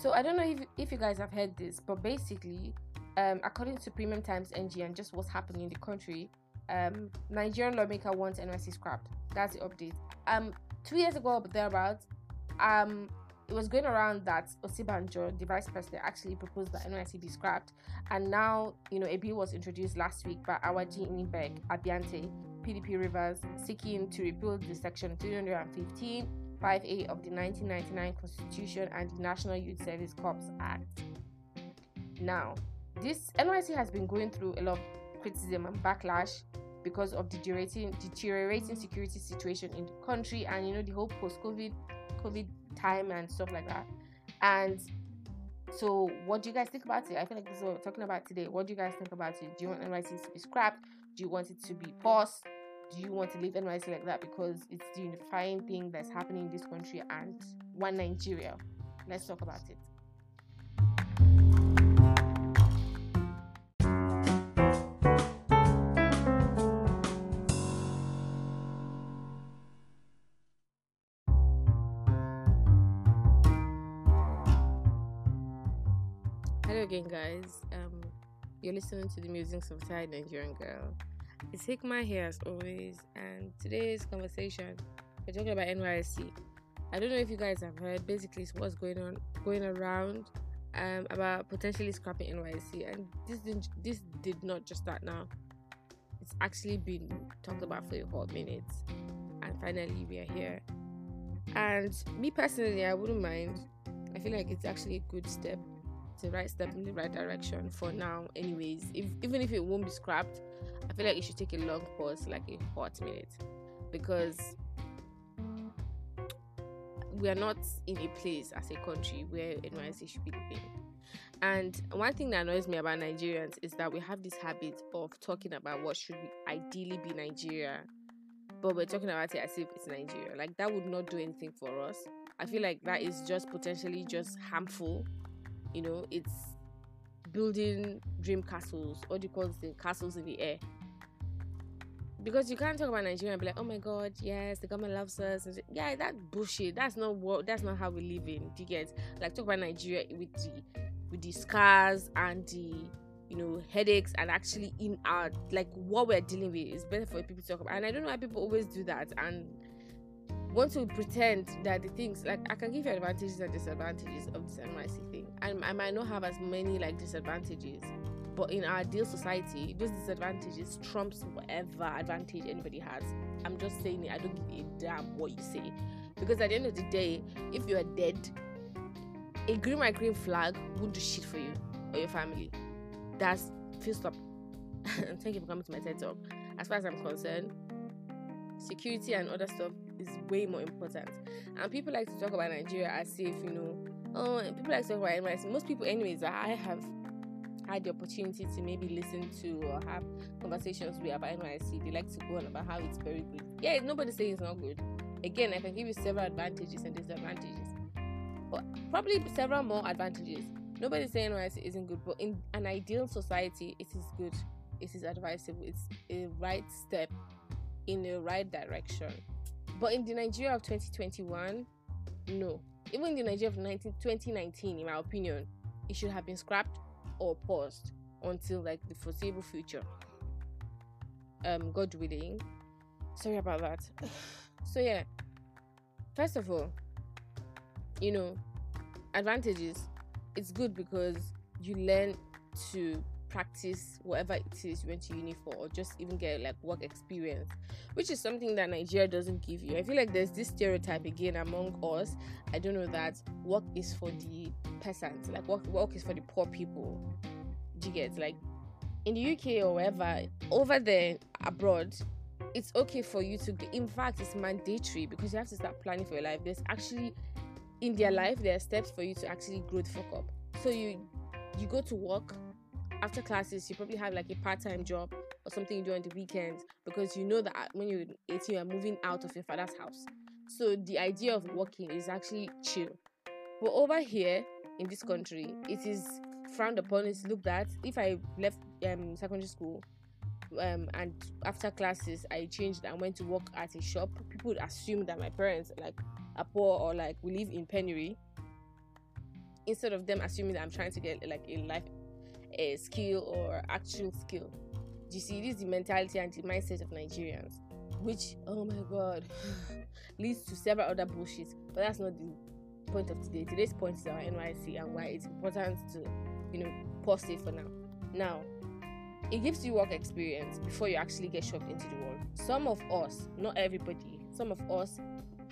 So I don't know if if you guys have heard this, but basically, um, according to Premium Times NG and just what's happening in the country, um, Nigerian lawmaker wants NYSC scrapped. That's the update. Um, two years ago, but thereabouts, um, it was going around that Osinbajo, the vice president, actually proposed that NYSC be scrapped, and now you know a bill was introduced last week by Awaji Inombek Abiante, PDP Rivers, seeking to repeal the section 315 5A of the 1999 Constitution and the National Youth Service Corps Act. Now, this NYSC has been going through a lot of criticism and backlash because of the deteriorating, deteriorating security situation in the country and you know the whole post-COVID COVID time and stuff like that. And so, what do you guys think about it? I feel like this is what we're talking about today. What do you guys think about it? Do you want NYSC to be scrapped? Do you want it to be paused? Do you want to leave NYSC like that because it's the unifying thing that's happening in this country and one Nigeria? Let's talk about it. Hello again, guys. Um, you're listening to the Musings of Tired Nigerian Girl. It's Hikma here as always, and today's conversation we're talking about NYSC. I don't know if you guys have heard. Basically, it's what's going on, going around, um, about potentially scrapping NYSC, and this didn't, this did not just start now. It's actually been talked about for a hot minute, and finally we are here. And me personally, I wouldn't mind. I feel like it's actually a good step the right step in the right direction for now anyways if even if it won't be scrapped i feel like it should take a long pause like a hot minute because we are not in a place as a country where NYSC should be thing. And one thing that annoys me about Nigerians is that we have this habit of talking about what should ideally be Nigeria, but we're talking about it as if it's Nigeria. Like that would not do anything for us. I feel like that is just potentially just harmful you know it's building dream castles what do you call the castles in the air because you can't talk about Nigeria and be like, oh my god, yes, the government loves us. And yeah, that bullshit. That's not what. That's not how we live in. Do you get? Like talk about Nigeria with the with the scars and the you know headaches and actually in our like what we're dealing with is better for people to talk about. And I don't know why people always do that and want to pretend that the things like I can give you advantages and disadvantages of this NYSC thing, and I might not have as many like disadvantages, but in our ideal society, those disadvantages trumps whatever advantage anybody has. I'm just saying it. I don't give a damn what you say, because at the end of the day, if you are dead, a green white green flag won't do shit for you or your family. That's full stop. Thank you for coming to my TED talk. As far as I'm concerned, security and other stuff is way more important. And people like to talk about Nigeria as if, you know, oh, people like to talk about NYSC. Most people, anyways, I have had the opportunity to maybe listen to or have conversations with about NYSC. They like to go on about how it's very good. Yeah, nobody saying it's not good. Again, I can give you several advantages and disadvantages, but probably several more advantages. Nobody's saying NYSC isn't good, but in an ideal society, it is good. It is advisable. It's a right step in the right direction. But in the Nigeria of 2021, no. Even in the Nigeria of 19, 2019, in my opinion, it should have been scrapped or paused until like the foreseeable future. Um, God willing. Sorry about that. so yeah. First of all, you know, advantages. It's good because you learn to practice whatever it is you went to uni for or just even get like work experience which is something that nigeria doesn't give you. I feel like there's this stereotype again among us. I don't know that work is for the peasants like work, work is for the poor people. Do you get like in the uk or wherever over there abroad it's okay for you to get, in fact it's mandatory because you have to start planning for your life. There's actually in their life there are steps for you to actually grow the fuck up. So you you go to work after classes, you probably have like a part time job or something you do on the weekends because you know that when you're 18, you're moving out of your father's house. So the idea of working is actually chill. But over here in this country, it is frowned upon. It's looked at. If I left um, secondary school um, and after classes I changed and went to work at a shop, people would assume that my parents like are poor or like we live in penury instead of them assuming that I'm trying to get like a life a skill or actual skill. You see? This is the mentality and the mindset of Nigerians, which oh my god leads to several other bullshit. But that's not the point of today. Today's point is our NYSC and why it's important to you know pause it for now. Now, it gives you work experience before you actually get shoved into the world. Some of us, not everybody, some of us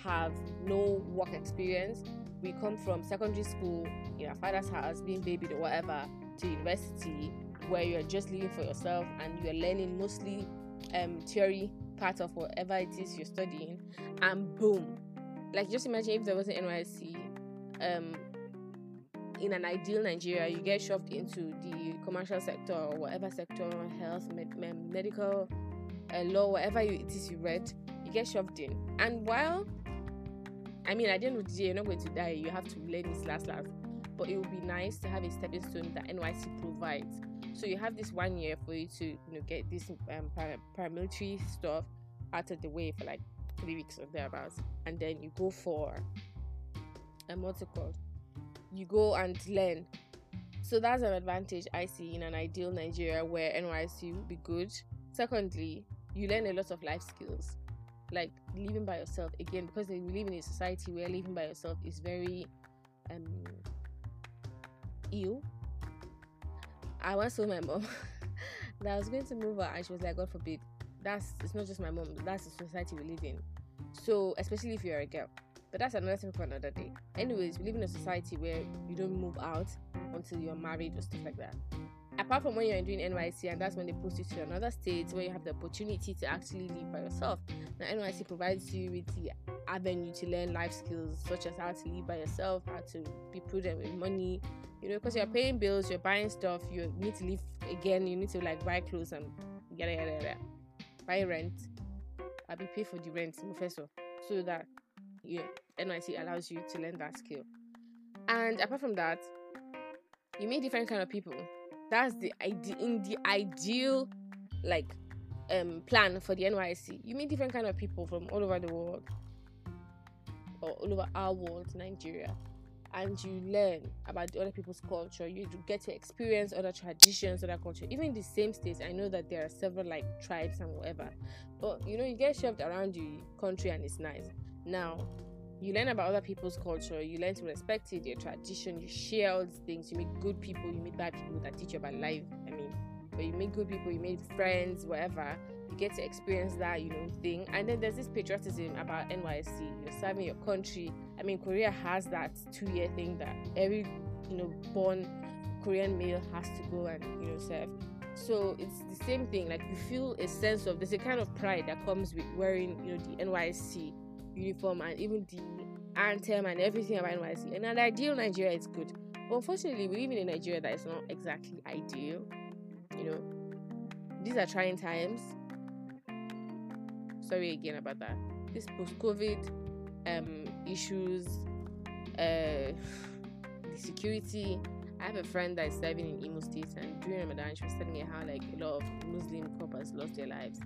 have no work experience. We come from secondary school in our father's house, being babied or whatever, to university where you're just living for yourself and you're learning mostly um, theory part of whatever it is you're studying, and boom, like just imagine if there was an NYC um, in an ideal Nigeria, you get shoved into the commercial sector or whatever sector, health, med- med- medical, uh, law, whatever you, it is you read, you get shoved in. And while, I mean, at the end of the day, you're not going to die, you have to learn this last last. But it would be nice to have a stepping stone that NYC provides. So you have this one year for you to, you know, get this um, paramilitary stuff out of the way for like three weeks or thereabouts, and then you go for, um, what's it called? you go and learn. So that's an advantage I see in an ideal Nigeria where NYC would be good. Secondly, you learn a lot of life skills, like living by yourself. Again, because we live in a society where living by yourself is very um ill. I once told my mom that I was going to move her, and she was like, "God forbid." That's it's not just my mom. That's the society we live in. So especially if you're a girl but that's another thing for another day. Anyways, we live in a society where you don't move out until you're married or stuff like that. Apart from when you're in doing NYSC, and that's when they post you to another state where you have the opportunity to actually live by yourself. Now, NYSC provides you with the avenue to learn life skills such as how to live by yourself, how to be prudent with money, you know, because you're paying bills, you're buying stuff, you need to live again, you need to like buy clothes and yada yada yada, buy rent. I'll be pay for the rent, professor, so that you NYSC allows you to learn that skill. And apart from that, you meet different kind of people. That's the ide- in the ideal like um plan for the NYC. You meet different kind of people from all over the world or all over our world, Nigeria. And you learn about the other people's culture. You get to experience other traditions, other culture. Even the same states, I know that there are several like tribes and whatever. But you know, you get shoved around the country and it's nice. Now, you learn about other people's culture, you learn to respect it, their tradition, you share all these things, you meet good people, you meet bad people that teach you about life. I mean, but you meet good people, you meet friends, whatever. You get to experience that, you know, thing. And then there's this patriotism about NYC. You're serving your country. I mean, Korea has that two-year thing that every, you know, born Korean male has to go and you know serve. So it's the same thing. Like you feel a sense of there's a kind of pride that comes with wearing, you know, the NYC uniform and even the anthem and everything about NYC. And an ideal Nigeria is good. But unfortunately, we live in a Nigeria that is not exactly ideal. You know, these are trying times. Sorry again about that. This post COVID um, issues, uh, the security. I have a friend that is serving in Imo State, and during Ramadan, she was telling me how like a lot of Muslim couples lost their lives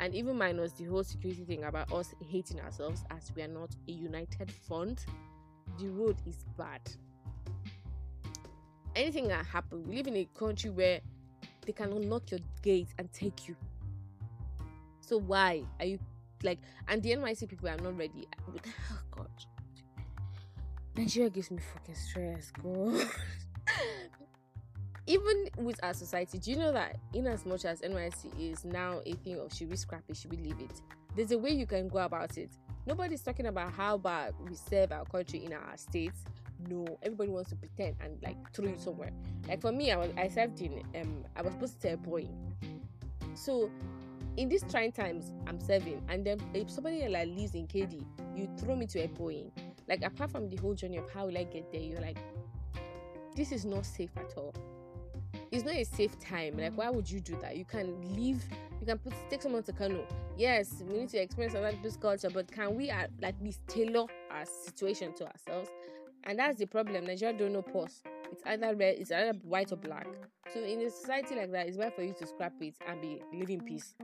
and even minus the whole security thing about us hating ourselves as we are not a united front the road is bad anything that happen we live in a country where they can unlock your gate and take you so why are you like and the NYC people are not ready oh god Nigeria gives me fucking stress god even with our society, do you know that in as much as NYC is now a thing of should we scrap it, should we leave it? There's a way you can go about it. Nobody's talking about how bad we serve our country in our states. No, everybody wants to pretend and like throw you somewhere. Like for me, I was I served in um I was supposed to tell boy. So in these trying times, I'm serving, and then if somebody like lives in KD, you throw me to Ebonyi. Like apart from the whole journey of how will I get there, you're like, this is not safe at all it's not a safe time. Like, why would you do that? You can leave, you can put take someone to Kano. Yes, we need to experience other people's culture, but can we at like least tailor our situation to ourselves? And that's the problem. Nigeria don't know pause. It's either red, it's either white or black. So in a society like that, it's better for you to scrap it and be living peace.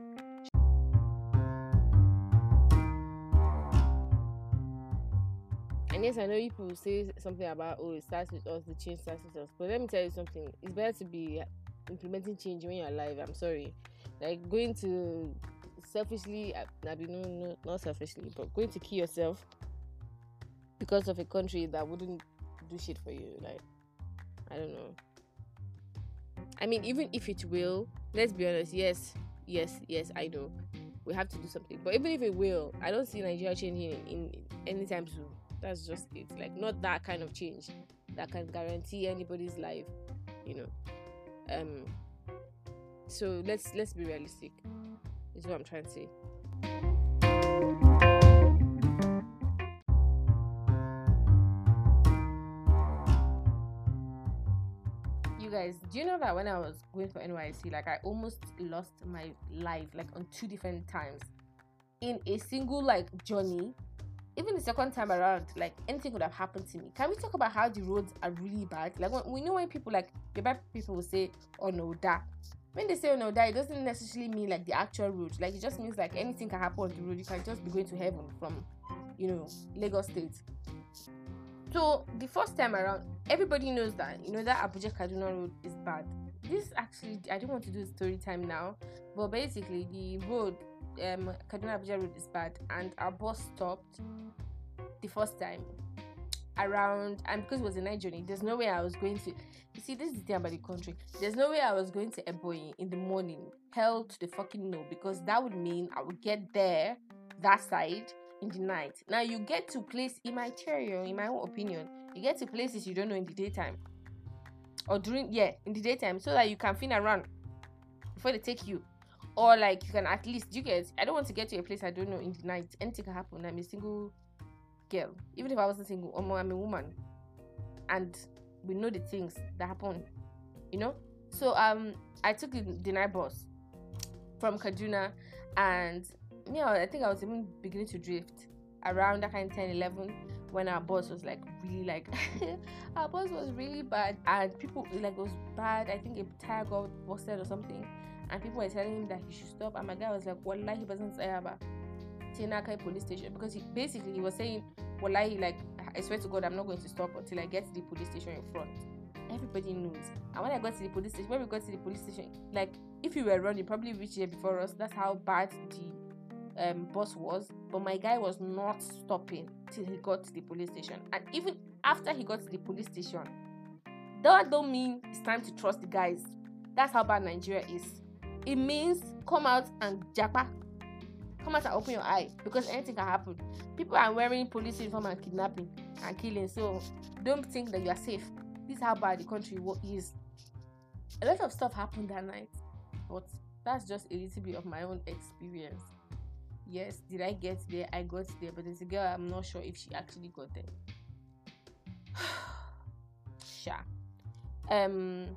And yes, I know people say something about oh, it starts with us, the change starts with us. But let me tell you something: it's better to be implementing change when you're alive. I'm sorry, like going to selfishly, I mean, no, no, not selfishly, but going to kill yourself because of a country that wouldn't do shit for you. Like, I don't know. I mean, even if it will, let's be honest. Yes, yes, yes. I know we have to do something, but even if it will, I don't see Nigeria changing in, in anytime soon. That's just it. Like, not that kind of change that can guarantee anybody's life. You know. Um. So let's let's be realistic. Is what I'm trying to say. Guys, do you know that when I was going for NYC, like I almost lost my life like on two different times in a single like journey. Even the second time around, like anything could have happened to me. Can we talk about how the roads are really bad? Like when, we know when people like the bad people will say, "Oh no, that." When they say "Oh no, that," it doesn't necessarily mean like the actual road. Like it just means like anything can happen on the road. You can just be going to heaven from, you know, Lagos State. So the first time around, everybody knows that you know that Abuja Kaduna road is bad. This actually, I don't want to do story time now, but basically the road, um, Kaduna Abuja road is bad, and our bus stopped the first time around, and because it was a night journey, there's no way I was going to. You see, this is the thing about the country. There's no way I was going to Ebonyi in the morning. Hell to the fucking no, because that would mean I would get there that side in the night. Now you get to place in my theory, in my own opinion, you get to places you don't know in the daytime. Or during yeah, in the daytime, so that you can fin around before they take you. Or like you can at least you get I don't want to get to a place I don't know in the night. Anything can happen. I'm a single girl. Even if I wasn't single, I'm a woman. And we know the things that happen. You know? So um I took the, the night bus from Kaduna and me, I think I was even beginning to drift around that kind of 10, 11 when our boss was like really like our boss was really bad and people like was bad. I think a tire got busted or something, and people were telling him that he should stop. And my guy was like, "Wallahi, he wasn't say about Tinakai police station because he basically he was saying, "Wallahi, like I swear to God, I'm not going to stop until I get to the police station in front." Everybody knows. And when I got to the police station, when we got to the police station, like if you were running, probably reached here before us. That's how bad the um, boss was, but my guy was not stopping till he got to the police station. And even after he got to the police station, that don't mean it's time to trust the guys. That's how bad Nigeria is. It means come out and japa. Come out and open your eye because anything can happen. People are wearing police uniform and kidnapping and killing, so don't think that you are safe. This is how bad the country is. A lot of stuff happened that night, but that's just a little bit of my own experience yes, did I get there? I got there, but there's a girl I'm not sure if she actually got there. sure. Um,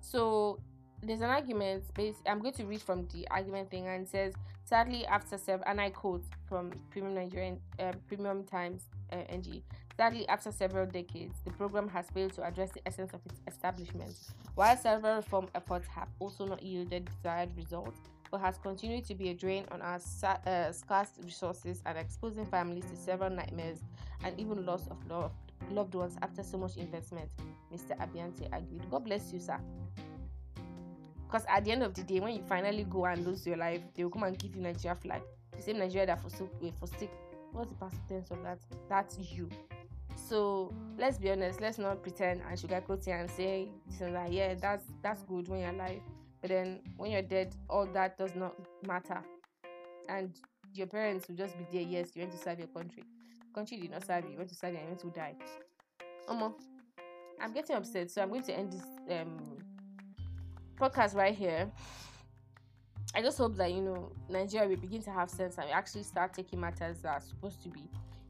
so there's an argument. Basically, I'm going to read from the argument thing, and says, sadly, after several, and I quote from Premium Nigerian, uh, Premium Times, uh, NG. Sadly, after several decades, the program has failed to address the essence of its establishment. While several reform efforts have also not yielded desired results, but has continued to be a drain on our uh, scarce resources and exposing families to several nightmares and even loss of love, loved ones after so much investment, Mr. Abiante argued. God bless you, sir. Because at the end of the day, when you finally go and lose your life, they will come and give you Nigeria flag. The same Nigeria that forsook, wait, forsake. What's the past tense of that? That's you. So let's be honest. Let's not pretend and sugarcoat it and say. Yeah, that's that's good when you're alive. But then when you're dead, all that does not matter. And your parents will just be there. Yes, you went to serve your country. country did not serve you. You went to serve you went to die. Omo, I'm getting upset. So I'm going to end this um podcast right here. I just hope that you know Nigeria will begin to have sense and we actually start taking matters that are supposed to be,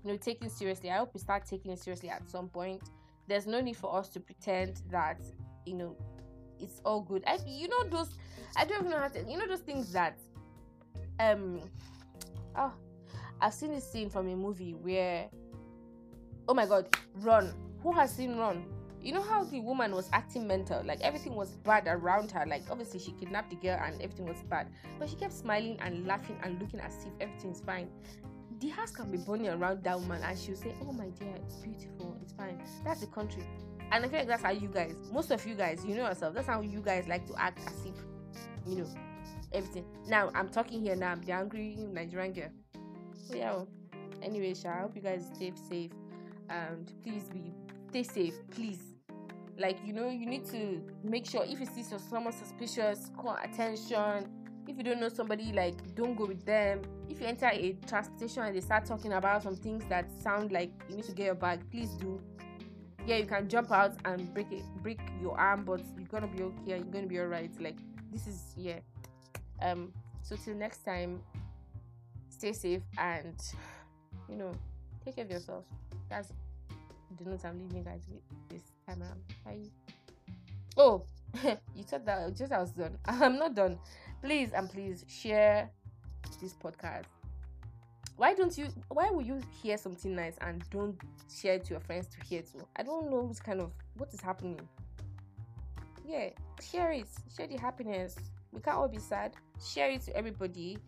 you know, taken seriously. I hope we start taking it seriously at some point. There's no need for us to pretend that you know it's all good. I you know those I don't even know how to you know those things that um oh I've seen this scene from a movie where oh my god, run. Who has seen run? You know how the woman was acting mental, like everything was bad around her. Like obviously she kidnapped the girl and everything was bad, but she kept smiling and laughing and looking as if everything's fine. the house can be burning around that woman and she'll say, Oh my dear, it's beautiful, it's fine. That's the country. And I feel like that's how you guys, most of you guys, you know yourself, that's how you guys like to act as if, you know, everything. Now I'm talking here now, I'm the angry Nigerian girl. So yeah. Anyway, I hope you guys stay safe and please be stay safe, please. Like you know, you need to make sure if you see someone suspicious, call attention. If you don't know somebody, like don't go with them. If you enter a transportation and they start talking about some things that sound like you need to get your bag, please do. Yeah, you can jump out and break it, break your arm, but you're gonna be okay. You're gonna be alright. Like this is yeah. Um. So till next time, stay safe and you know take care of yourself. That's the note I'm leaving guys with this time around. Bye. Oh, you thought that just I was done. I'm not done. Please and please share this podcast. Why don't you? Why will you hear something nice and don't share it to your friends to hear too? I don't know what's kind of what is happening. Yeah, share it. Share the happiness. We can't all be sad. Share it to everybody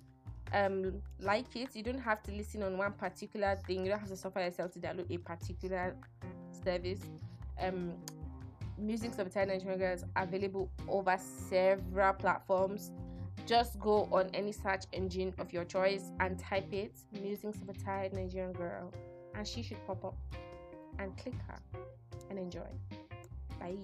um like it you don't have to listen on one particular thing you don't have to suffer yourself to download a particular service um musings of tired nigerian girls available over several platforms just go on any search engine of your choice and type it musings of tired nigerian girl and she should pop up. And click her and enjoy. Bye